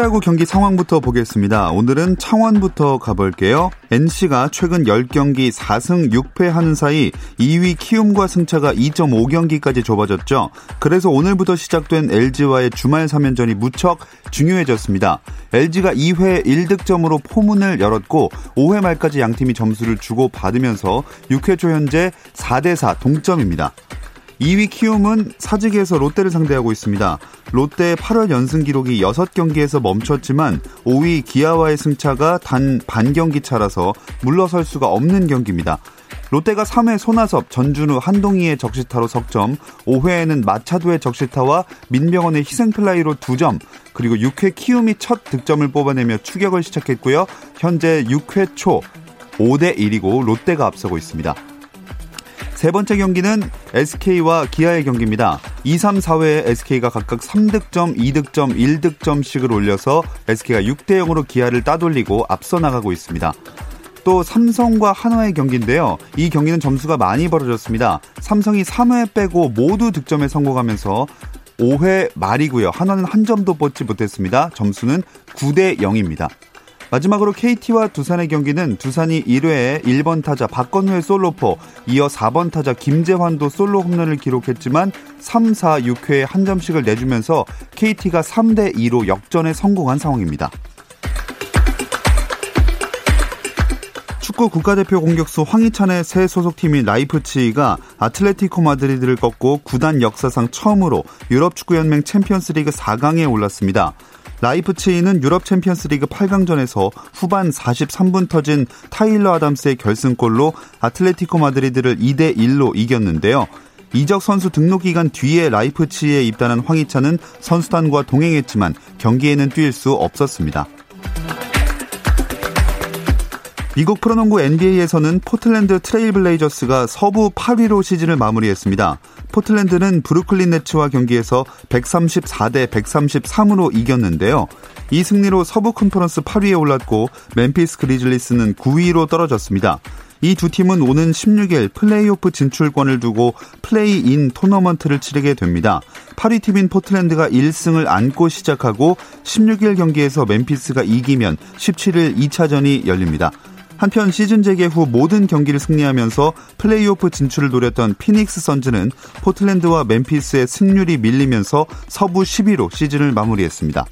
프로야구 경기 상황부터 보겠습니다. 오늘은 창원부터 가볼게요. NC가 최근 10경기 4승 6패 하는 사이 2위 키움과 승차가 2.5경기까지 좁아졌죠. 그래서 오늘부터 시작된 LG와의 주말 3연전이 무척 중요해졌습니다. LG가 2회 1득점으로 포문을 열었고 5회 말까지 양팀이 점수를 주고 받으면서 6회 초 현재 4대4 동점입니다. 2위 키움은 사직에서 롯데를 상대하고 있습니다. 롯데의 8월 연승 기록이 6경기에서 멈췄지만 5위 기아와의 승차가 단 반경기 차라서 물러설 수가 없는 경기입니다. 롯데가 3회 손아섭, 전준우, 한동희의 적시타로 석점, 5회에는 마차도의 적시타와 민병헌의 희생플라이로 2점, 그리고 6회 키움이 첫 득점을 뽑아내며 추격을 시작했고요. 현재 6회 초 5대 1이고 롯데가 앞서고 있습니다. 세 번째 경기는 SK와 기아의 경기입니다. 2, 3, 4회에 SK가 각각 3득점, 2득점, 1득점씩을 올려서 SK가 6대 0으로 기아를 따돌리고 앞서 나가고 있습니다. 또 삼성과 한화의 경기인데요. 이 경기는 점수가 많이 벌어졌습니다. 삼성이 3회 빼고 모두 득점에 성공하면서 5회 말이고요. 한화는 한 점도 뽑지 못했습니다. 점수는 9대 0입니다. 마지막으로 KT와 두산의 경기는 두산이 1회에 1번 타자 박건우의 솔로포, 이어 4번 타자 김재환도 솔로 홈런을 기록했지만 3, 4, 6회에 한 점씩을 내주면서 KT가 3대 2로 역전에 성공한 상황입니다. 축구 국가대표 공격수 황희찬의 새 소속팀인 라이프치히가 아틀레티코 마드리드를 꺾고 구단 역사상 처음으로 유럽 축구연맹 챔피언스리그 4강에 올랐습니다. 라이프치히는 유럽 챔피언스리그 8강전에서 후반 43분 터진 타일러 아담스의 결승골로 아틀레티코 마드리드를 2대 1로 이겼는데요. 이적 선수 등록 기간 뒤에 라이프치히에 입단한 황희찬은 선수단과 동행했지만 경기에는 뛸 수 없었습니다. 미국 프로농구 NBA에서는 포틀랜드 트레일블레이저스가 서부 8위로 시즌을 마무리했습니다. 포틀랜드는 브루클린 네츠와 경기에서 134대 133으로 이겼는데요. 이 승리로 서부 컨퍼런스 8위에 올랐고 멤피스 그리즐리스는 9위로 떨어졌습니다. 이 두 팀은 오는 16일 플레이오프 진출권을 두고 플레이인 토너먼트를 치르게 됩니다. 8위 팀인 포틀랜드가 1승을 안고 시작하고 16일 경기에서 멤피스가 이기면 17일 2차전이 열립니다. 한편 시즌 재개 후 모든 경기를 승리하면서 플레이오프 진출을 노렸던 피닉스 선즈는 포틀랜드와 멤피스의 승률이 밀리면서 서부 10위로 시즌을 마무리했습니다.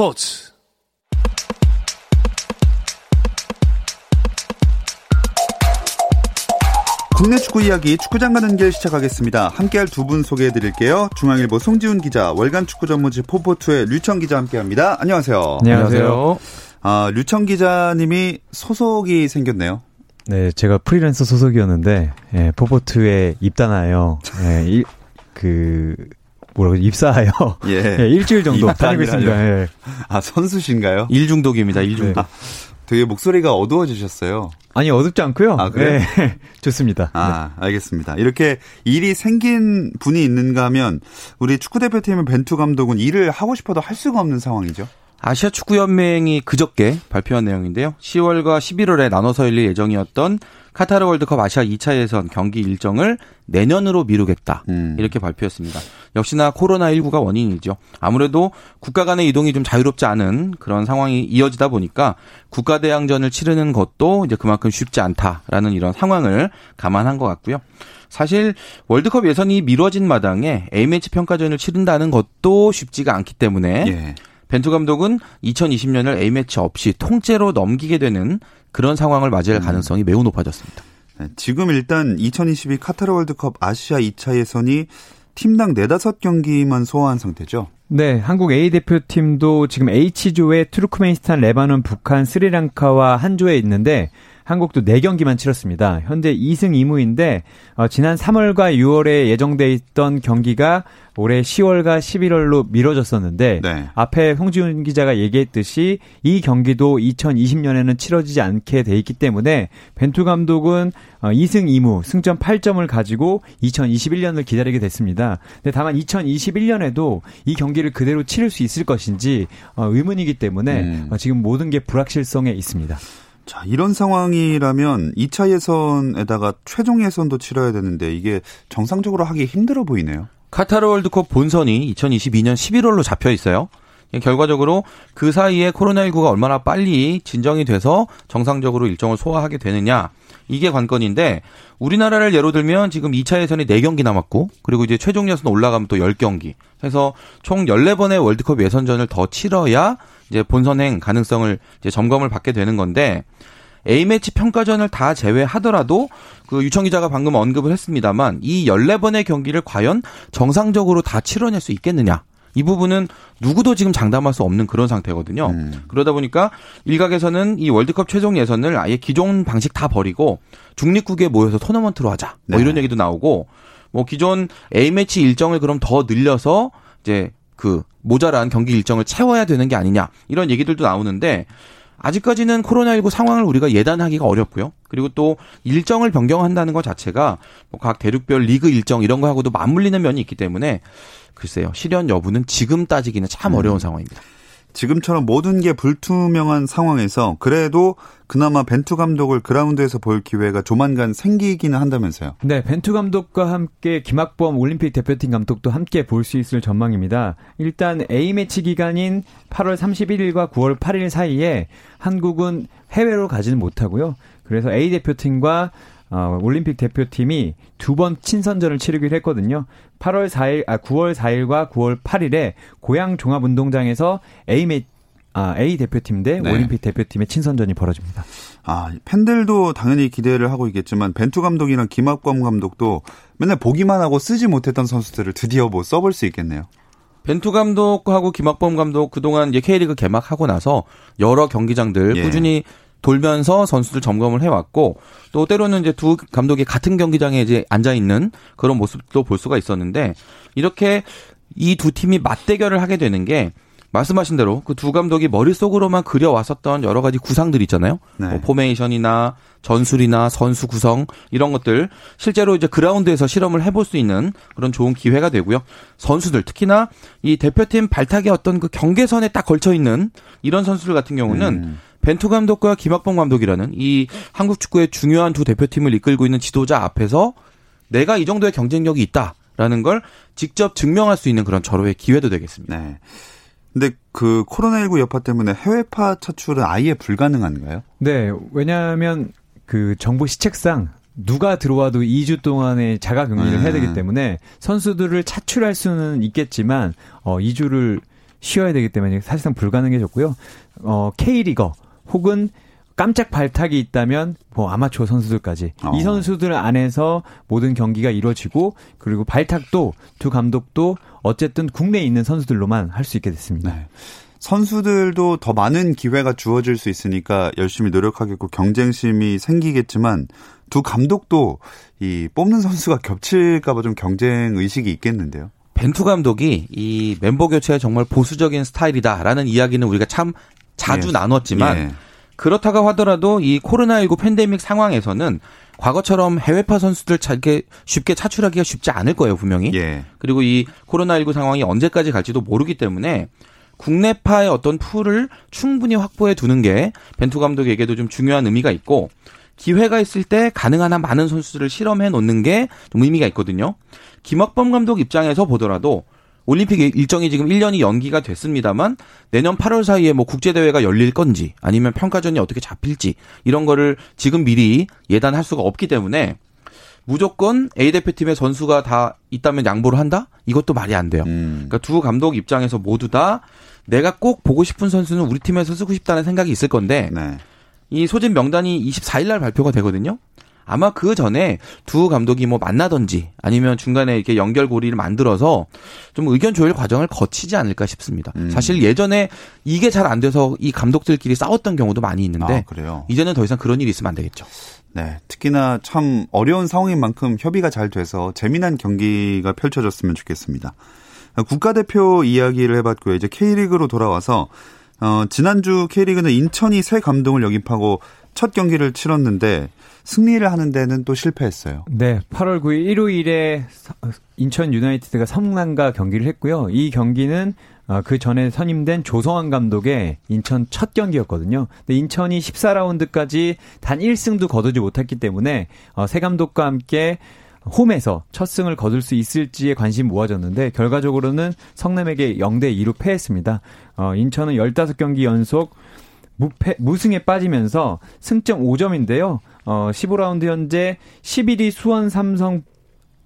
스포츠. 국내 축구 이야기 축구장 가는 길 시작하겠습니다. 함께할 두 분 소개해 드릴게요. 중앙일보 송지훈 기자, 월간 축구 전문지 포포투의 류청 기자 함께합니다. 안녕하세요. 안녕하세요. 아, 류청 기자님이 소속이 생겼네요. 네, 제가 프리랜서 소속이었는데 예, 포포투에 입단하여 예, 일, 그 뭐라고 입사하여 예. 예, 일주일 정도 다니고 있습니다. 예. 아 선수신가요? 일 중독입니다. 일 중독. 아, 되게 목소리가 어두워지셨어요. 아니 어둡지 않고요. 아, 그래요? 네, 좋습니다. 아, 알겠습니다. 이렇게 일이 생긴 분이 있는가 하면 우리 축구 대표팀의 벤투 감독은 일을 하고 싶어도 할 수가 없는 상황이죠. 아시아 축구 연맹이 그저께 발표한 내용인데요. 10월과 11월에 나눠서 열릴 예정이었던 카타르 월드컵 아시아 2차 예선 경기 일정을 내년으로 미루겠다. 음. 이렇게 발표했습니다. 역시나 코로나19가 원인이죠. 아무래도 국가 간의 이동이 좀 자유롭지 않은 그런 상황이 이어지다 보니까 국가 대항전을 치르는 것도 이제 그만큼 쉽지 않다라는 이런 상황을 감안한 것 같고요. 사실 월드컵 예선이 미뤄진 마당에 A매치 평가전을 치른다는 것도 쉽지가 않기 때문에 예. 벤투 감독은 2020년을 A매치 없이 통째로 넘기게 되는 그런 상황을 맞이할 음. 가능성이 매우 높아졌습니다. 네, 지금 일단 2022 카타르 월드컵 아시아 2차 예선이 팀당 4, 5경기만 소화한 상태죠. 네, 한국 A 대표팀도 지금 H조에 투르크메니스탄, 레바논, 북한, 스리랑카와 한 조에 있는데 한국도 4경기만 치렀습니다. 현재 2승 2무인데 어, 지난 3월과 6월에 예정돼 있던 경기가 올해 10월과 11월로 미뤄졌었는데 네. 앞에 홍지훈 기자가 얘기했듯이 이 경기도 2020년에는 치러지지 않게 돼 있기 때문에 벤투 감독은 2승 어, 2무 승점 8점을 가지고 2021년을 기다리게 됐습니다. 근데 다만 2021년에도 이 경기를 그대로 치를 수 있을 것인지 어, 의문이기 때문에 음. 어, 지금 모든 게 불확실성에 있습니다. 자, 이런 상황이라면 2차 예선에다가 최종 예선도 치러야 되는데 이게 정상적으로 하기 힘들어 보이네요. 카타르 월드컵 본선이 2022년 11월로 잡혀 있어요. 결과적으로 그 사이에 코로나19가 얼마나 빨리 진정이 돼서 정상적으로 일정을 소화하게 되느냐. 이게 관건인데 우리나라를 예로 들면 지금 2차 예선이 4경기 남았고 그리고 이제 최종 예선 올라가면 또 10경기. 해서 총 14번의 월드컵 예선전을 더 치러야 이제 본선행 가능성을 이제 점검을 받게 되는 건데 A매치 평가전을 다 제외하더라도 그 유청 기자가 방금 언급을 했습니다만 이 14번의 경기를 과연 정상적으로 다 치러낼 수 있겠느냐. 이 부분은 누구도 지금 장담할 수 없는 그런 상태거든요. 음. 그러다 보니까 일각에서는 이 월드컵 최종 예선을 아예 기존 방식 다 버리고 중립국에 모여서 토너먼트로 하자. 뭐 네. 이런 얘기도 나오고 뭐 기존 A매치 일정을 그럼 더 늘려서 이제 그 모자란 경기 일정을 채워야 되는 게 아니냐. 이런 얘기들도 나오는데 아직까지는 코로나19 상황을 우리가 예단하기가 어렵고요. 그리고 또 일정을 변경한다는 것 자체가 뭐 각 대륙별 리그 일정 이런 거하고도 맞물리는 면이 있기 때문에 글쎄요. 실현 여부는 지금 따지기는 참 어려운 음. 상황입니다. 지금처럼 모든 게 불투명한 상황에서 그래도 그나마 벤투 감독을 그라운드에서 볼 기회가 조만간 생기기는 한다면서요. 네, 벤투 감독과 함께 김학범 올림픽 대표팀 감독도 함께 볼 수 있을 전망입니다. 일단 A매치 기간인 8월 31일과 9월 8일 사이에 한국은 해외로 가지는 못하고요. 그래서 A 대표팀과 어, 올림픽 대표팀이 두 번 친선전을 치르기로 했거든요. 8월 4일, 아, 9월 4일과 9월 8일에 고양 종합운동장에서 A 매, 아, A 대표팀 대 네. 올림픽 대표팀의 친선전이 벌어집니다. 아, 팬들도 당연히 기대를 하고 있겠지만 벤투 감독이랑 김학범 감독도 맨날 보기만 하고 쓰지 못했던 선수들을 드디어 뭐 써볼 수 있겠네요. 벤투 감독하고 김학범 감독 그동안 이제 K리그 개막하고 나서 여러 경기장들 예. 꾸준히 돌면서 선수들 점검을 해왔고 또 때로는 이제 두 감독이 같은 경기장에 이제 앉아 있는 그런 모습도 볼 수가 있었는데 이렇게 이 두 팀이 맞대결을 하게 되는 게 말씀하신 대로 그 두 감독이 머릿속으로만 그려왔었던 여러 가지 구상들 있잖아요. 네. 뭐 포메이션이나 전술이나 선수 구성 이런 것들 실제로 이제 그라운드에서 실험을 해볼 수 있는 그런 좋은 기회가 되고요. 선수들 특히나 이 대표팀 발탁의 어떤 그 경계선에 딱 걸쳐 있는 이런 선수들 같은 경우는 음. 벤투 감독과 김학범 감독이라는 이 한국 축구의 중요한 두 대표팀을 이끌고 있는 지도자 앞에서 내가 이 정도의 경쟁력이 있다라는 걸 직접 증명할 수 있는 그런 절호의 기회도 되겠습니다. 네. 근데 그 코로나19 여파 때문에 해외파 차출은 아예 불가능한가요? 네, 왜냐하면 그 정부 시책상 누가 들어와도 2주 동안의 자가 격리를 음. 해야 되기 때문에 선수들을 차출할 수는 있겠지만 어 2주를 쉬어야 되기 때문에 사실상 불가능해졌고요. 어 K리거 혹은 깜짝 발탁이 있다면 뭐 아마추어 선수들까지 어. 이 선수들 안에서 모든 경기가 이루어지고 그리고 발탁도 두 감독도 어쨌든 국내에 있는 선수들로만 할 수 있게 됐습니다. 네. 선수들도 더 많은 기회가 주어질 수 있으니까 열심히 노력하겠고 경쟁심이 생기겠지만 두 감독도 이 뽑는 선수가 겹칠까봐 좀 경쟁 의식이 있겠는데요. 벤투 감독이 이 멤버 교체에 정말 보수적인 스타일이다라는 이야기는 우리가 참 자주 예. 나눴지만 예. 그렇다고 하더라도 이 코로나19 팬데믹 상황에서는 과거처럼 해외파 선수들 잘게 쉽게 차출하기가 쉽지 않을 거예요, 분명히. 예. 그리고 이 코로나19 상황이 언제까지 갈지도 모르기 때문에 국내파의 어떤 풀을 충분히 확보해 두는 게 벤투 감독에게도 좀 중요한 의미가 있고 기회가 있을 때 가능한 한 많은 선수들을 실험해 놓는 게 좀 의미가 있거든요. 김학범 감독 입장에서 보더라도 올림픽 일정이 지금 1년이 연기가 됐습니다만 내년 8월 사이에 뭐 국제 대회가 열릴 건지 아니면 평가전이 어떻게 잡힐지 이런 거를 지금 미리 예단할 수가 없기 때문에 무조건 A 대표팀의 선수가 다 있다면 양보를 한다? 이것도 말이 안 돼요. 음. 그러니까 두 감독 입장에서 모두 다 내가 꼭 보고 싶은 선수는 우리 팀에서 쓰고 싶다는 생각이 있을 건데 네. 이 소집 명단이 24일 날 발표가 되거든요. 아마 그 전에 두 감독이 뭐 만나던지 아니면 중간에 이렇게 연결고리를 만들어서 좀 의견 조율 과정을 거치지 않을까 싶습니다. 음. 사실 예전에 이게 잘 안 돼서 이 감독들끼리 싸웠던 경우도 많이 있는데 아, 그래요. 이제는 더 이상 그런 일이 있으면 안 되겠죠. 네. 특히나 참 어려운 상황인 만큼 협의가 잘 돼서 재미난 경기가 펼쳐졌으면 좋겠습니다. 국가대표 이야기를 해봤고요. 이제 K리그로 돌아와서 어, 지난주 K리그는 인천이 새 감독을 영입하고 첫 경기를 치렀는데 승리를 하는 데는 또 실패했어요. 네, 8월 9일 일요일에 인천 유나이티드가 성남과 경기를 했고요. 이 경기는 어, 그 전에 선임된 조성환 감독의 인천 첫 경기였거든요. 근데 인천이 14라운드까지 단 1승도 거두지 못했기 때문에 어, 새 감독과 함께 홈에서 첫 승을 거둘 수 있을지에 관심 모아졌는데 결과적으로 는 성남에게 0대 2로 패했습니다. 어, 인천은 15경기 연속 무패, 무승에 빠지면서 승점 5점인데요. 어, 15라운드 현재 11위 수원 삼성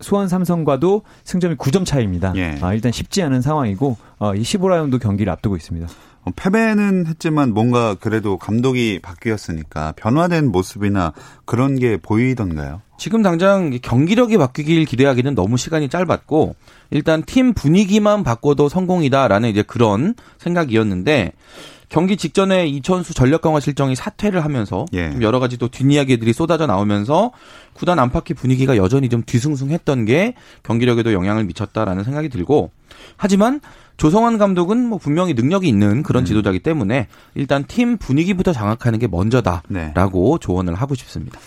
수원 삼성과도 승점이 9점 차이입니다. 예. 아, 일단 쉽지 않은 상황이고 어, 이 15라운드 경기를 앞두고 있습니다. 어, 패배는 했지만 뭔가 그래도 감독이 바뀌었으니까 변화된 모습이나 그런 게 보이던가요? 지금 당장 경기력이 바뀌길 기대하기는 너무 시간이 짧았고 일단 팀 분위기만 바꿔도 성공이다라는 이제 그런 생각이었는데 경기 직전에 이천수 전력 강화 실정이 사퇴를 하면서 예. 좀 여러 가지 또 뒷이야기들이 쏟아져 나오면서 구단 안팎의 분위기가 여전히 좀 뒤숭숭했던 게 경기력에도 영향을 미쳤다라는 생각이 들고 하지만 조성환 감독은 뭐 분명히 능력이 있는 그런 지도자이기 때문에 일단 팀 분위기부터 장악하는 게 먼저다라고 조언을 하고 싶습니다.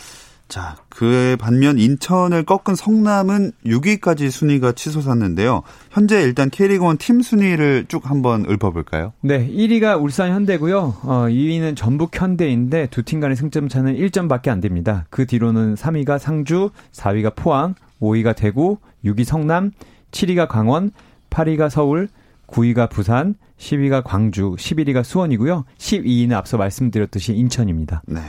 자, 그에 반면 인천을 꺾은 성남은 6위까지 순위가 치솟았는데요. 현재 일단 K리그1 팀 순위를 쭉 한번 읊어볼까요? 네, 1위가 울산 현대고요. 어, 2위는 전북 현대인데 두 팀 간의 승점 차는 1점밖에 안 됩니다. 그 뒤로는 3위가 상주, 4위가 포항, 5위가 대구, 6위 성남, 7위가 강원, 8위가 서울, 9위가 부산, 10위가 광주, 11위가 수원이고요. 12위는 앞서 말씀드렸듯이 인천입니다. 네.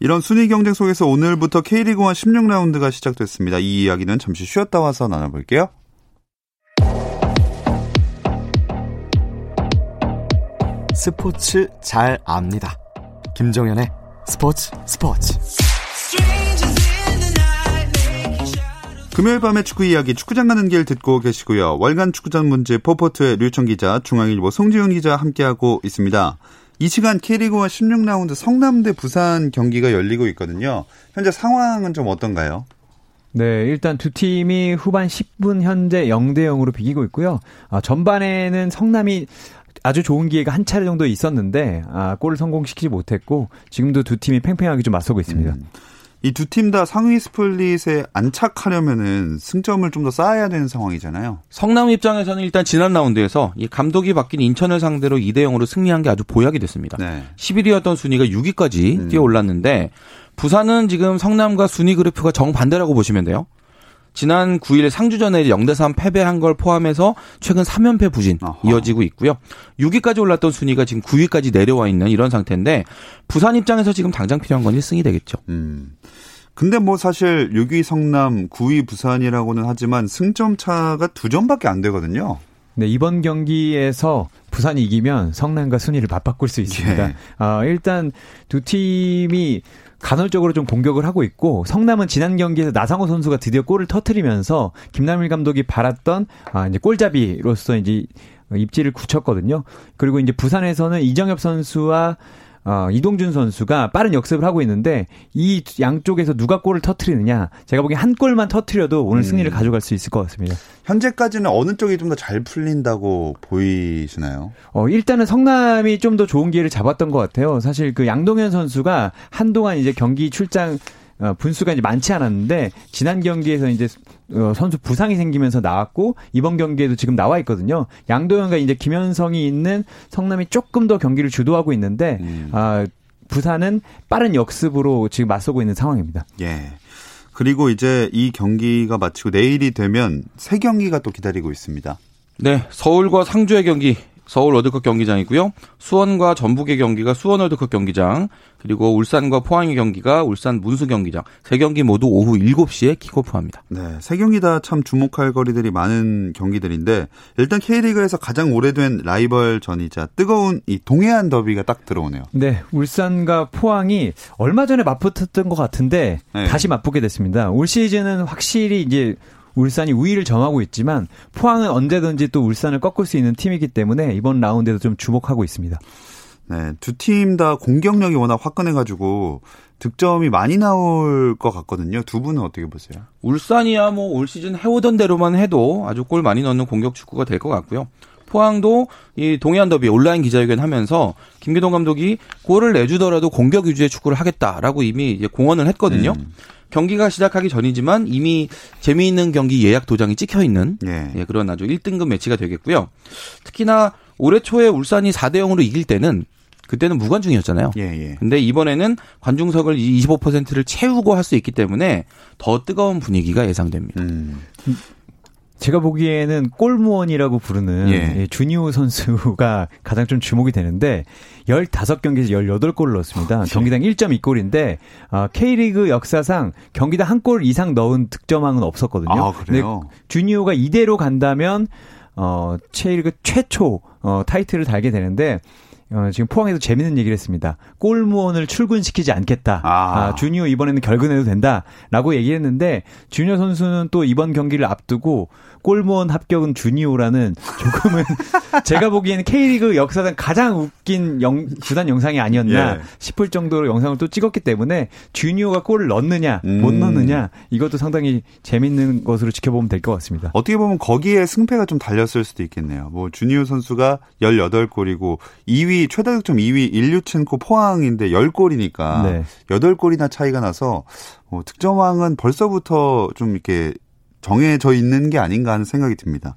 이런 순위 경쟁 속에서 오늘부터 K리그 1 16라운드가 시작됐습니다. 이 이야기는 잠시 쉬었다 와서 나눠볼게요. 스포츠 잘 압니다. 김정현의 스포츠 스포츠. 금요일 밤의 축구 이야기 축구장 가는 길 듣고 계시고요. 월간 축구장 문제 포포트의 류청 기자, 중앙일보 송지훈 기자 함께하고 있습니다. 이 시간 K리그1 16라운드 성남대 부산 경기가 열리고 있거든요. 현재 상황은 좀 어떤가요? 네, 일단 두 팀이 후반 10분 현재 0대 0으로 비기고 있고요. 아, 전반에는 성남이 아주 좋은 기회가 한 차례 정도 있었는데 아, 골을 성공시키지 못했고 지금도 두 팀이 팽팽하게 좀 맞서고 있습니다. 음. 이 두 팀 다 상위 스플릿에 안착하려면은 승점을 좀 더 쌓아야 되는 상황이잖아요. 성남 입장에서는 일단 지난 라운드에서 이 감독이 바뀐 인천을 상대로 2대 0으로 승리한 게 아주 보약이 됐습니다. 네. 11위였던 순위가 6위까지 음. 뛰어올랐는데 부산은 지금 성남과 순위 그래프가 정반대라고 보시면 돼요. 지난 9일 상주전에 0대3 패배한 걸 포함해서 최근 3연패 부진 아하. 이어지고 있고요. 6위까지 올랐던 순위가 지금 9위까지 내려와 있는 이런 상태인데 부산 입장에서 지금 당장 필요한 건 1승이 되겠죠. 음. 근데 뭐 사실 6위 성남, 9위 부산이라고는 하지만 승점 차가 두 점밖에 안 되거든요. 네, 이번 경기에서 부산이 이기면 성남과 순위를 맞바꿀 수 있습니다. 예. 아, 일단 두 팀이 간헐적으로 좀 공격을 하고 있고 성남은 지난 경기에서 나상호 선수가 드디어 골을 터트리면서 김남일 감독이 바랐던 아, 이제 골잡이로서 이제 입지를 굳혔거든요. 그리고 이제 부산에서는 이정엽 선수와 어, 이동준 선수가 빠른 역습을 하고 있는데 이 양쪽에서 누가 골을 터트리느냐 제가 보기엔 한 골만 터트려도 오늘 승리를 음. 가져갈 수 있을 것 같습니다. 현재까지는 어느 쪽이 좀 더 잘 풀린다고 보이시나요? 어, 일단은 성남이 좀 더 좋은 기회를 잡았던 것 같아요. 사실 그 양동현 선수가 한동안 이제 경기 출장 어, 분수가 이제 많지 않았는데 지난 경기에서 이제 어, 선수 부상이 생기면서 나왔고 이번 경기에도 지금 나와 있거든요. 양도현과 이제 김현성이 있는 성남이 조금 더 경기를 주도하고 있는데 음. 아 부산은 빠른 역습으로 지금 맞서고 있는 상황입니다. 예. 그리고 이제 이 경기가 마치고 내일이 되면 세 경기가 또 기다리고 있습니다. 네, 서울과 상주의 경기 서울 월드컵 경기장이고요. 수원과 전북의 경기가 수원 월드컵 경기장, 그리고 울산과 포항의 경기가 울산 문수 경기장. 세 경기 모두 오후 7시에 킥오프합니다. 네, 세 경기 다 참 주목할 거리들이 많은 경기들인데 일단 K리그에서 가장 오래된 라이벌전이자 뜨거운 이 동해안 더비가 딱 들어오네요. 네, 울산과 포항이 얼마 전에 맞붙었던 것 같은데 네. 다시 맞붙게 됐습니다. 올 시즌은 확실히 이제 울산이 우위를 점하고 있지만 포항은 언제든지 또 울산을 꺾을 수 있는 팀이기 때문에 이번 라운드에도 좀 주목하고 있습니다. 네, 두 팀 다 공격력이 워낙 화끈해가지고 득점이 많이 나올 것 같거든요. 두 분은 어떻게 보세요? 울산이야 뭐 올 시즌 해오던 대로만 해도 아주 골 많이 넣는 공격 축구가 될 것 같고요. 포항도 이 동해안 더비 온라인 기자회견 하면서 김기동 감독이 골을 내주더라도 공격 위주의 축구를 하겠다라고 이미 이제 공언을 했거든요. 음. 경기가 시작하기 전이지만 이미 재미있는 경기 예약 도장이 찍혀 있는 예. 예, 그런 아주 1등급 매치가 되겠고요. 특히나 올해 초에 울산이 4대 0으로 이길 때는 그때는 무관중이었잖아요. 예, 예. 근데 이번에는 관중석을 25%를 채우고 할 수 있기 때문에 더 뜨거운 분위기가 예상됩니다. 음. 제가 보기에는 골무원이라고 부르는 예. 예, 주니오 선수가 가장 좀 주목이 되는데 15경기에서 18골을 넣었습니다. 경기당 1.2골인데 아, K리그 역사상 경기당 한 골 이상 넣은 득점왕은 없었거든요. 아, 그래요? 근데 주니오가 이대로 간다면 어, K리그 최초 어, 타이틀을 달게 되는데 어, 지금 포항에서 재밌는 얘기를 했습니다. 골무원을 출근시키지 않겠다. 아. 아, 주니오 이번에는 결근해도 된다라고 얘기를 했는데 주니오 선수는 또 이번 경기를 앞두고 골무원 합격은 주니오라는 조금은 제가 보기에는 K리그 역사상 가장 웃긴 영, 구단 영상이 아니었나 예. 싶을 정도로 영상을 또 찍었기 때문에 주니오가 골을 넣느냐 못 음. 넣느냐 이것도 상당히 재밌는 것으로 지켜보면 될 것 같습니다. 어떻게 보면 거기에 승패가 좀 달렸을 수도 있겠네요. 뭐 주니오 선수가 18골이고 2위 최다 득점 2위 일류첸코 포항인데 10골이니까 네. 8골이나 차이가 나서 어, 득점왕은 벌써부터 좀 이렇게 정해져 있는 게 아닌가 하는 생각이 듭니다.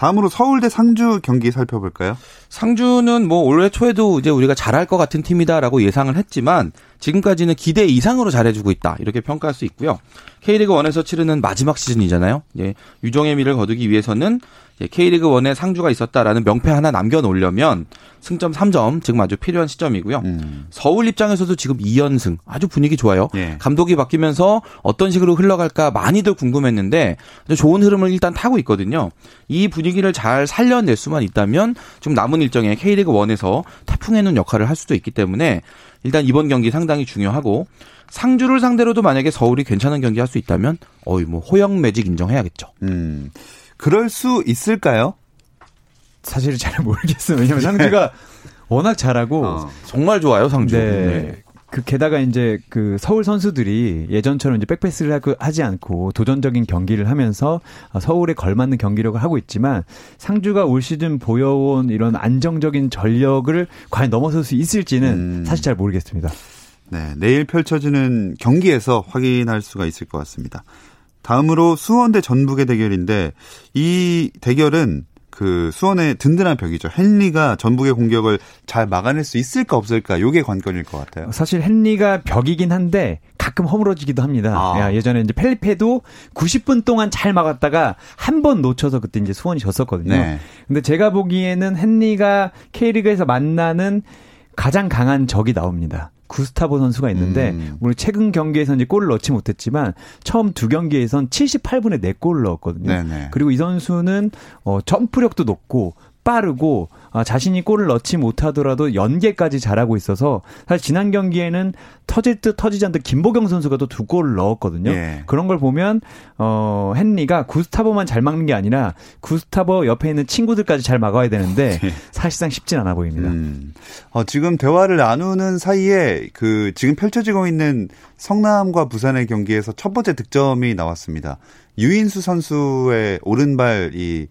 다음으로 서울대 상주 경기 살펴볼까요? 상주는 뭐 올해 초에도 이제 우리가 잘할 것 같은 팀이다라고 예상을 했지만 지금까지는 기대 이상으로 잘해주고 있다 이렇게 평가할 수 있고요. K리그 1에서 치르는 마지막 시즌이잖아요. 이제 유종의 미를 거두기 위해서는 이제 K리그 1에 상주가 있었다라는 명패 하나 남겨놓으려면 승점 3점 지금 아주 필요한 시점이고요. 음. 서울 입장에서도 지금 2연승 아주 분위기 좋아요. 예. 감독이 바뀌면서 어떤 식으로 흘러갈까 많이들 궁금했는데 좋은 흐름을 일단 타고 있거든요. 이 분위기를 잘 살려낼 수만 있다면 좀 남은 일정에 K리그 1에서 태풍해는 역할을 할 수도 있기 때문에 일단 이번 경기 상당히 중요하고 상주를 상대로도 만약에 서울이 괜찮은 경기 할 수 있다면 어이 뭐 호영 매직 인정해야겠죠. 음. 그럴 수 있을까요? 사실 잘 모르겠어요. 왜냐면 상주가 워낙 잘하고 어. 정말 좋아요 상주. 네. 그 게다가 이제 그 서울 선수들이 예전처럼 이제 백패스를 하지 않고 도전적인 경기를 하면서 서울에 걸맞는 경기력을 하고 있지만 상주가 올 시즌 보여온 이런 안정적인 전력을 과연 넘어설 수 있을지는 음. 사실 잘 모르겠습니다. 네, 내일 펼쳐지는 경기에서 확인할 수가 있을 것 같습니다. 다음으로 수원 대 전북의 대결인데 이 대결은 그 수원의 든든한 벽이죠. 헨리가 전북의 공격을 잘 막아낼 수 있을까 없을까 요게 관건일 것 같아요. 사실 헨리가 벽이긴 한데 가끔 허물어지기도 합니다. 아. 야, 예전에 이제 펠리페도 90분 동안 잘 막았다가 한 번 놓쳐서 그때 이제 수원이 졌었거든요. 네. 근데 제가 보기에는 헨리가 K리그에서 만나는 가장 강한 적이 나옵니다. 구스타보 선수가 있는데 음. 물론 최근 경기에서 이제 골을 넣지 못했지만 처음 두 경기에선 78분에 4골을 넣었거든요. 네네. 그리고 이 선수는 어 점프력도 높고 빠르고 아, 자신이 골을 넣지 못하더라도 연계까지 잘하고 있어서 사실 지난 경기에는 터질 듯 터지지 않듯 김보경 선수가 또 두 골을 넣었거든요. 예. 그런 걸 보면 어 헨리가 구스타보만 잘 막는 게 아니라 구스타보 옆에 있는 친구들까지 잘 막아야 되는데 사실상 쉽진 않아 보입니다. 음. 어, 지금 대화를 나누는 사이에 그 지금 펼쳐지고 있는 성남과 부산의 경기에서 첫 번째 득점이 나왔습니다. 유인수 선수의 오른발 이그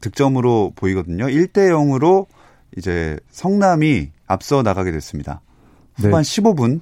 득점으로 보이거든요. 1대 0으로 이제 성남이 앞서 나가게 됐습니다. 후반 네. 15분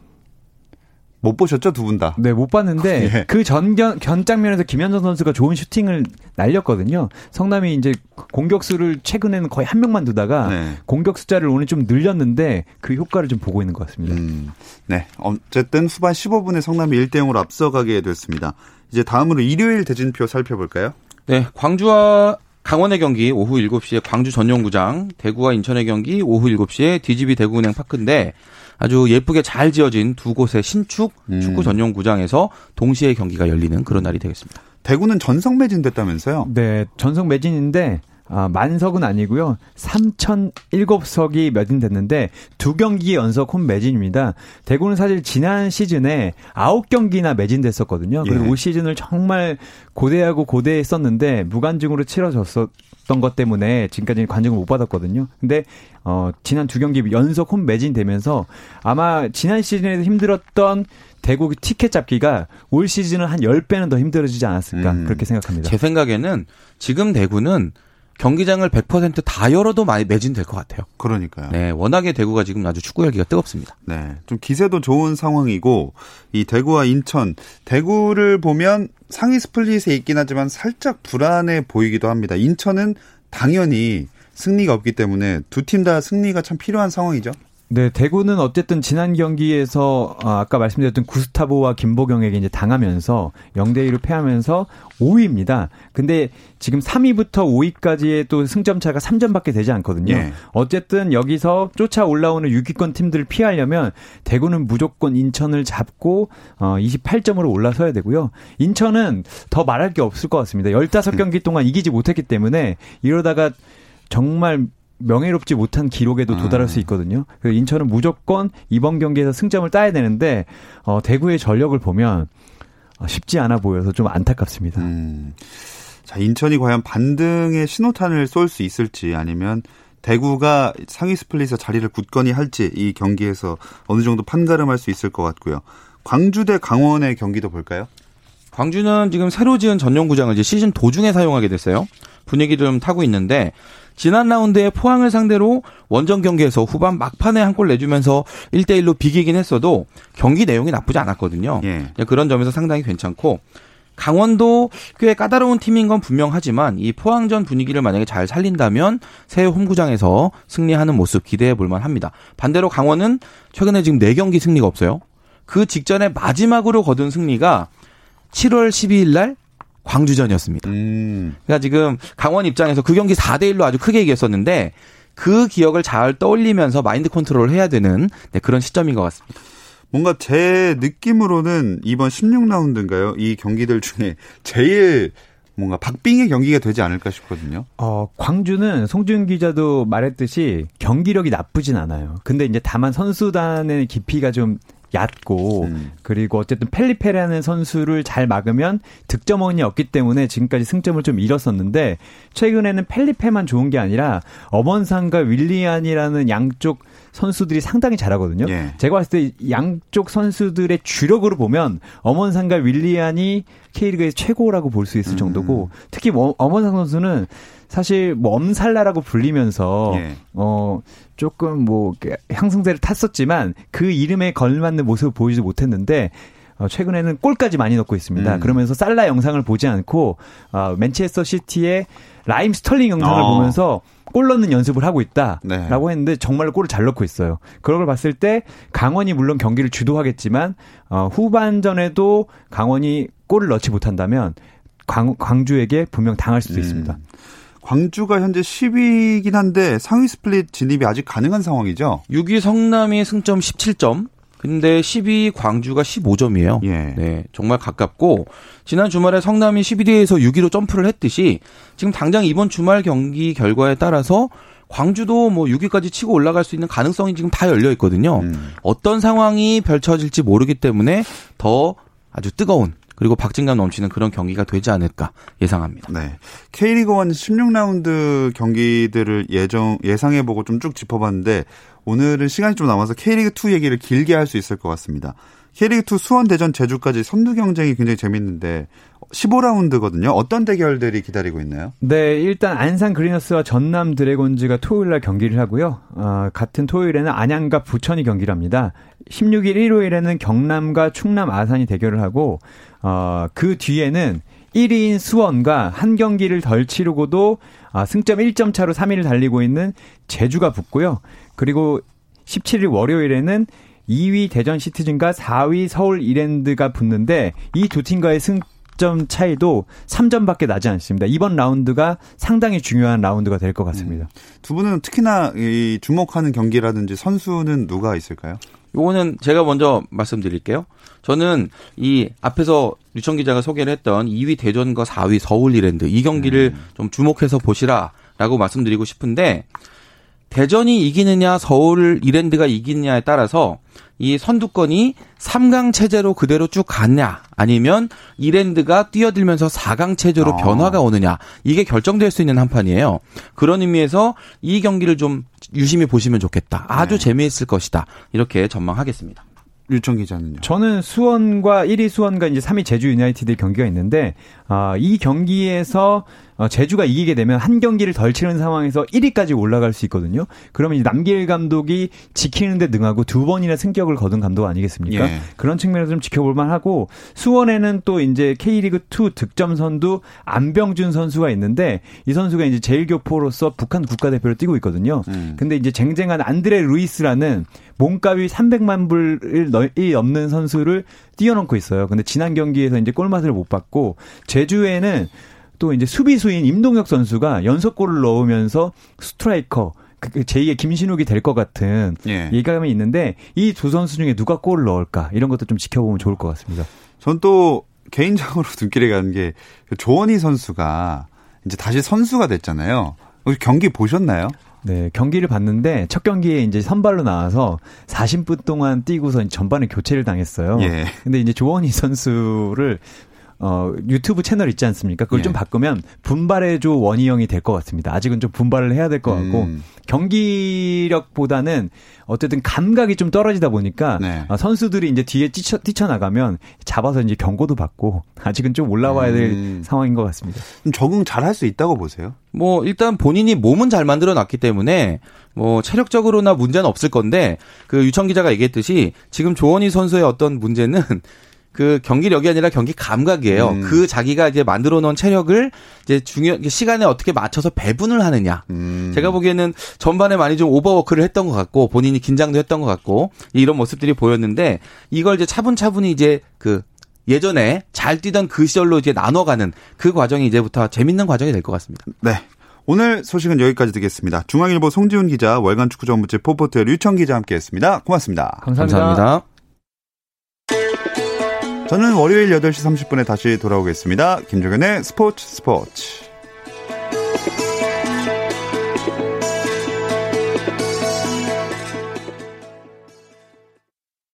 못 보셨죠 두 분 다? 네, 못 봤는데 예. 그 전견 견 장면에서 김현정 선수가 좋은 슈팅을 날렸거든요. 성남이 이제 공격수를 최근에는 거의 한 명만 두다가 네. 공격 숫자를 오늘 좀 늘렸는데 그 효과를 좀 보고 있는 것 같습니다. 음, 네. 어쨌든 후반 15분에 성남이 1대 0으로 앞서가게 됐습니다. 이제 다음으로 일요일 대진표 살펴볼까요? 네, 광주와 강원의 경기 오후 7시에 광주 전용구장, 대구와 인천의 경기 오후 7시에 DGB 대구은행 파크인데 아주 예쁘게 잘 지어진 두 곳의 신축 음. 축구 전용구장에서 동시에 경기가 열리는 그런 날이 되겠습니다. 대구는 전성 매진됐다면서요? 네, 전성 매진인데 아, 만석은 아니고요. 3,007석이 매진됐는데 두 경기 연속 홈 매진입니다. 대구는 사실 지난 시즌에 9경기나 매진됐었거든요. 그리고 예. 올 시즌을 정말 고대하고 고대했었는데 무관중으로 치러졌었던 것 때문에 지금까지 관중을 못 받았거든요. 근데 어, 지난 두 경기 연속 홈 매진되면서 아마 지난 시즌에도 힘들었던 대구 티켓 잡기가 올 시즌은 한 10배는 더 힘들어지지 않았을까 음. 그렇게 생각합니다. 제 생각에는 지금 대구는 경기장을 100%다 열어도 많이 매진될 것 같아요. 그러니까요. 네, 워낙에 대구가 지금 아주 축구 열기가 뜨겁습니다. 네. 좀 기세도 좋은 상황이고 이 대구와 인천 대구를 보면 상위 스플릿에 있긴 하지만 살짝 불안해 보이기도 합니다. 인천은 당연히 승리가 없기 때문에 두 팀 다 승리가 참 필요한 상황이죠. 네, 대구는 어쨌든 지난 경기에서 아, 아까 말씀드렸던 구스타보와 김보경에게 이제 당하면서 0대 2로 패하면서 5위입니다. 근데 지금 3위부터 5위까지의 또 승점 차가 3점밖에 되지 않거든요. 예. 어쨌든 여기서 쫓아 올라오는 6위권 팀들을 피하려면 대구는 무조건 인천을 잡고 어 28점으로 올라서야 되고요. 인천은 더 말할 게 없을 것 같습니다. 15경기 동안 이기지 못했기 때문에 이러다가 정말 명예롭지 못한 기록에도 도달할 수 있거든요. 그 인천은 무조건 이번 경기에서 승점을 따야 되는데 어, 대구의 전력을 보면 어, 쉽지 않아 보여서 좀 안타깝습니다. 음. 자, 인천이 과연 반등의 신호탄을 쏠 수 있을지 아니면 대구가 상위 스플릿에서 자리를 굳건히 할지 이 경기에서 어느 정도 판가름할 수 있을 것 같고요. 광주 대 강원의 경기도 볼까요? 광주는 지금 새로 지은 전용구장을 이제 시즌 도중에 사용하게 됐어요. 분위기도 좀 타고 있는데 지난 라운드에 포항을 상대로 원정 경기에서 후반 막판에 한 골 내주면서 1대1로 비기긴 했어도 경기 내용이 나쁘지 않았거든요. 예. 그런 점에서 상당히 괜찮고 강원도 꽤 까다로운 팀인 건 분명하지만 이 포항전 분위기를 만약에 잘 살린다면 새 홈구장에서 승리하는 모습 기대해 볼 만 합니다. 반대로 강원은 최근에 지금 4경기 승리가 없어요. 그 직전에 마지막으로 거둔 승리가 7월 12일 날 광주전이었습니다. 음. 그러니까 지금 강원 입장에서 그 경기 4대 1로 아주 크게 이겼었는데 그 기억을 잘 떠올리면서 마인드 컨트롤을 해야 되는 네, 그런 시점인 것 같습니다. 뭔가 제 느낌으로는 이번 16라운드인가요? 이 경기들 중에 제일 뭔가 박빙의 경기가 되지 않을까 싶거든요. 어, 광주는 송준 기자도 말했듯이 경기력이 나쁘진 않아요. 근데 이제 다만 선수단의 깊이가 좀 얕고 음. 그리고 어쨌든 펠리페라는 선수를 잘 막으면 득점원이 없기 때문에 지금까지 승점을 좀 잃었었는데 최근에는 펠리페만 좋은 게 아니라 엄원상과 윌리안이라는 양쪽 선수들이 상당히 잘하거든요. 예. 제가 봤을 때 양쪽 선수들의 주력으로 보면 엄원상과 윌리안이 K리그의 최고라고 볼 수 있을 음. 정도고 특히 뭐 엄원상 선수는 사실 뭐 엄살라라고 불리면서 예. 어 조금 뭐 상승세를 탔었지만 그 이름에 걸맞는 모습을 보이지 못했는데 어, 최근에는 골까지 많이 넣고 있습니다. 음. 그러면서 살라 영상을 보지 않고 어, 맨체스터 시티의 라힘 스털링 영상을 어. 보면서 골 넣는 연습을 하고 있다라고 네. 했는데 정말로 골을 잘 넣고 있어요. 그런 걸 봤을 때 강원이 물론 경기를 주도하겠지만 어, 후반전에도 강원이 골을 넣지 못한다면 광, 광주에게 분명 당할 수도 음. 있습니다. 광주가 현재 10위이긴 한데 상위 스플릿 진입이 아직 가능한 상황이죠. 6위 성남이 승점 17점. 근데 10위 광주가 15점이에요. 예. 네, 정말 가깝고 지난 주말에 성남이 11위에서 6위로 점프를 했듯이 지금 당장 이번 주말 경기 결과에 따라서 광주도 뭐 6위까지 치고 올라갈 수 있는 가능성이 지금 다 열려 있거든요. 음. 어떤 상황이 펼쳐질지 모르기 때문에 더 아주 뜨거운 그리고 박진감 넘치는 그런 경기가 되지 않을까 예상합니다. 네. K리그 1 16라운드 경기들을 예정 예상해 보고 좀 쭉 짚어봤는데 오늘은 시간이 좀 남아서 K리그 2 얘기를 길게 할 수 있을 것 같습니다. K리그 2 수원, 대전, 제주까지 선두 경쟁이 굉장히 재밌는데 15라운드거든요. 어떤 대결들이 기다리고 있나요? 네, 일단 안산 그리너스와 전남 드래곤즈가 토요일 날 경기를 하고요. 어, 같은 토요일에는 안양과 부천이 경기를 합니다. 16일 일요일에는 경남과 충남 아산이 대결을 하고 어, 그 뒤에는 1위인 수원과 한 경기를 덜 치르고도 아, 승점 1점 차로 3위를 달리고 있는 제주가 붙고요. 그리고 17일 월요일에는 2위 대전 시티즌과 4위 서울 이랜드가 붙는데 이 두 팀과의 승점 차이도 3점밖에 나지 않습니다. 이번 라운드가 상당히 중요한 라운드가 될 것 같습니다. 음. 두 분은 특히나 이 주목하는 경기라든지 선수는 누가 있을까요? 요거는 제가 먼저 말씀드릴게요. 저는 이 앞에서 유청 기자가 소개를 했던 2위 대전과 4위 서울 이랜드 이 경기를 음. 좀 주목해서 보시라라고 말씀드리고 싶은데 대전이 이기느냐 서울 이랜드가 이기느냐에 따라서 이 선두권이 3강 체제로 그대로 쭉 갔냐 아니면 이랜드가 뛰어들면서 4강 체제로 아. 변화가 오느냐 이게 결정될 수 있는 한 판이에요. 그런 의미에서 이 경기를 좀 유심히 보시면 좋겠다. 아주 네. 재미있을 것이다. 이렇게 전망하겠습니다. 유청 기자는요? 저는 수원과 1위 수원과 이제 3위 제주 유나이티드 경기가 있는데 아, 이 경기에서 어, 제주가 이기게 되면 한 경기를 덜 치는 상황에서 1위까지 올라갈 수 있거든요. 그러면 이제 남길 감독이 지키는데 능하고 두 번이나 승격을 거둔 감독 아니겠습니까? 예. 그런 측면에서 좀 지켜볼 만하고 수원에는 또 이제 K리그 2 득점 선두 안병준 선수가 있는데 이 선수가 이제 제일교포로서 북한 국가대표를 뛰고 있거든요. 음. 근데 이제 쟁쟁한 안드레 루이스라는 몸값이 300만 불이 넘는 선수를 뛰어넘고 있어요. 근데 지난 경기에서 이제 골맛을 못 받고 제주에는 또 이제 수비수인 임동혁 선수가 연속골을 넣으면서 스트라이커 그, 그 제2의 김신욱이 될 것 같은 예. 예감이 있는데 이 두 선수 중에 누가 골을 넣을까 이런 것도 좀 지켜보면 좋을 것 같습니다. 전 또 개인적으로 눈길에 가는 게그 조원희 선수가 이제 다시 선수가 됐잖아요. 경기 보셨나요? 네, 경기를 봤는데 첫 경기에 이제 선발로 나와서 40분 동안 뛰고서 전반에 교체를 당했어요. 예. 근데 이제 조원희 선수를 어, 유튜브 채널 있지 않습니까? 그걸 예. 좀 바꾸면 분발해줘 원희형이 될 것 같습니다. 아직은 좀 분발을 해야 될 것 같고 음. 경기력보다는 어쨌든 감각이 좀 떨어지다 보니까 네. 어, 선수들이 이제 뒤에 뛰쳐, 뛰쳐나가면 잡아서 이제 경고도 받고 아직은 좀 올라와야 될 음. 상황인 것 같습니다. 적응 잘 할 수 있다고 보세요? 뭐 일단 본인이 몸은 잘 만들어 놨기 때문에 뭐 체력적으로나 문제는 없을 건데 그 유청 기자가 얘기했듯이 지금 조원희 선수의 어떤 문제는 그 경기력이 아니라 경기 감각이에요. 음. 그 자기가 이제 만들어 놓은 체력을 이제 중요 시간에 어떻게 맞춰서 배분을 하느냐. 음. 제가 보기에는 전반에 많이 좀 overwork를 했던 것 같고 본인이 긴장도 했던 것 같고 이런 모습들이 보였는데 이걸 이제 차분차분히 이제 그 예전에 잘 뛰던 그 시절로 이제 나눠가는 그 과정이 이제부터 재밌는 과정이 될 것 같습니다. 네. 오늘 소식은 여기까지 듣겠습니다. 중앙일보 송지훈 기자, 월간 축구 전문지 포포트 류청 기자 함께했습니다. 고맙습니다. 감사합니다. 감사합니다. 저는 월요일 8시 30분에 다시 돌아오겠습니다. 김종현의 스포츠 스포츠.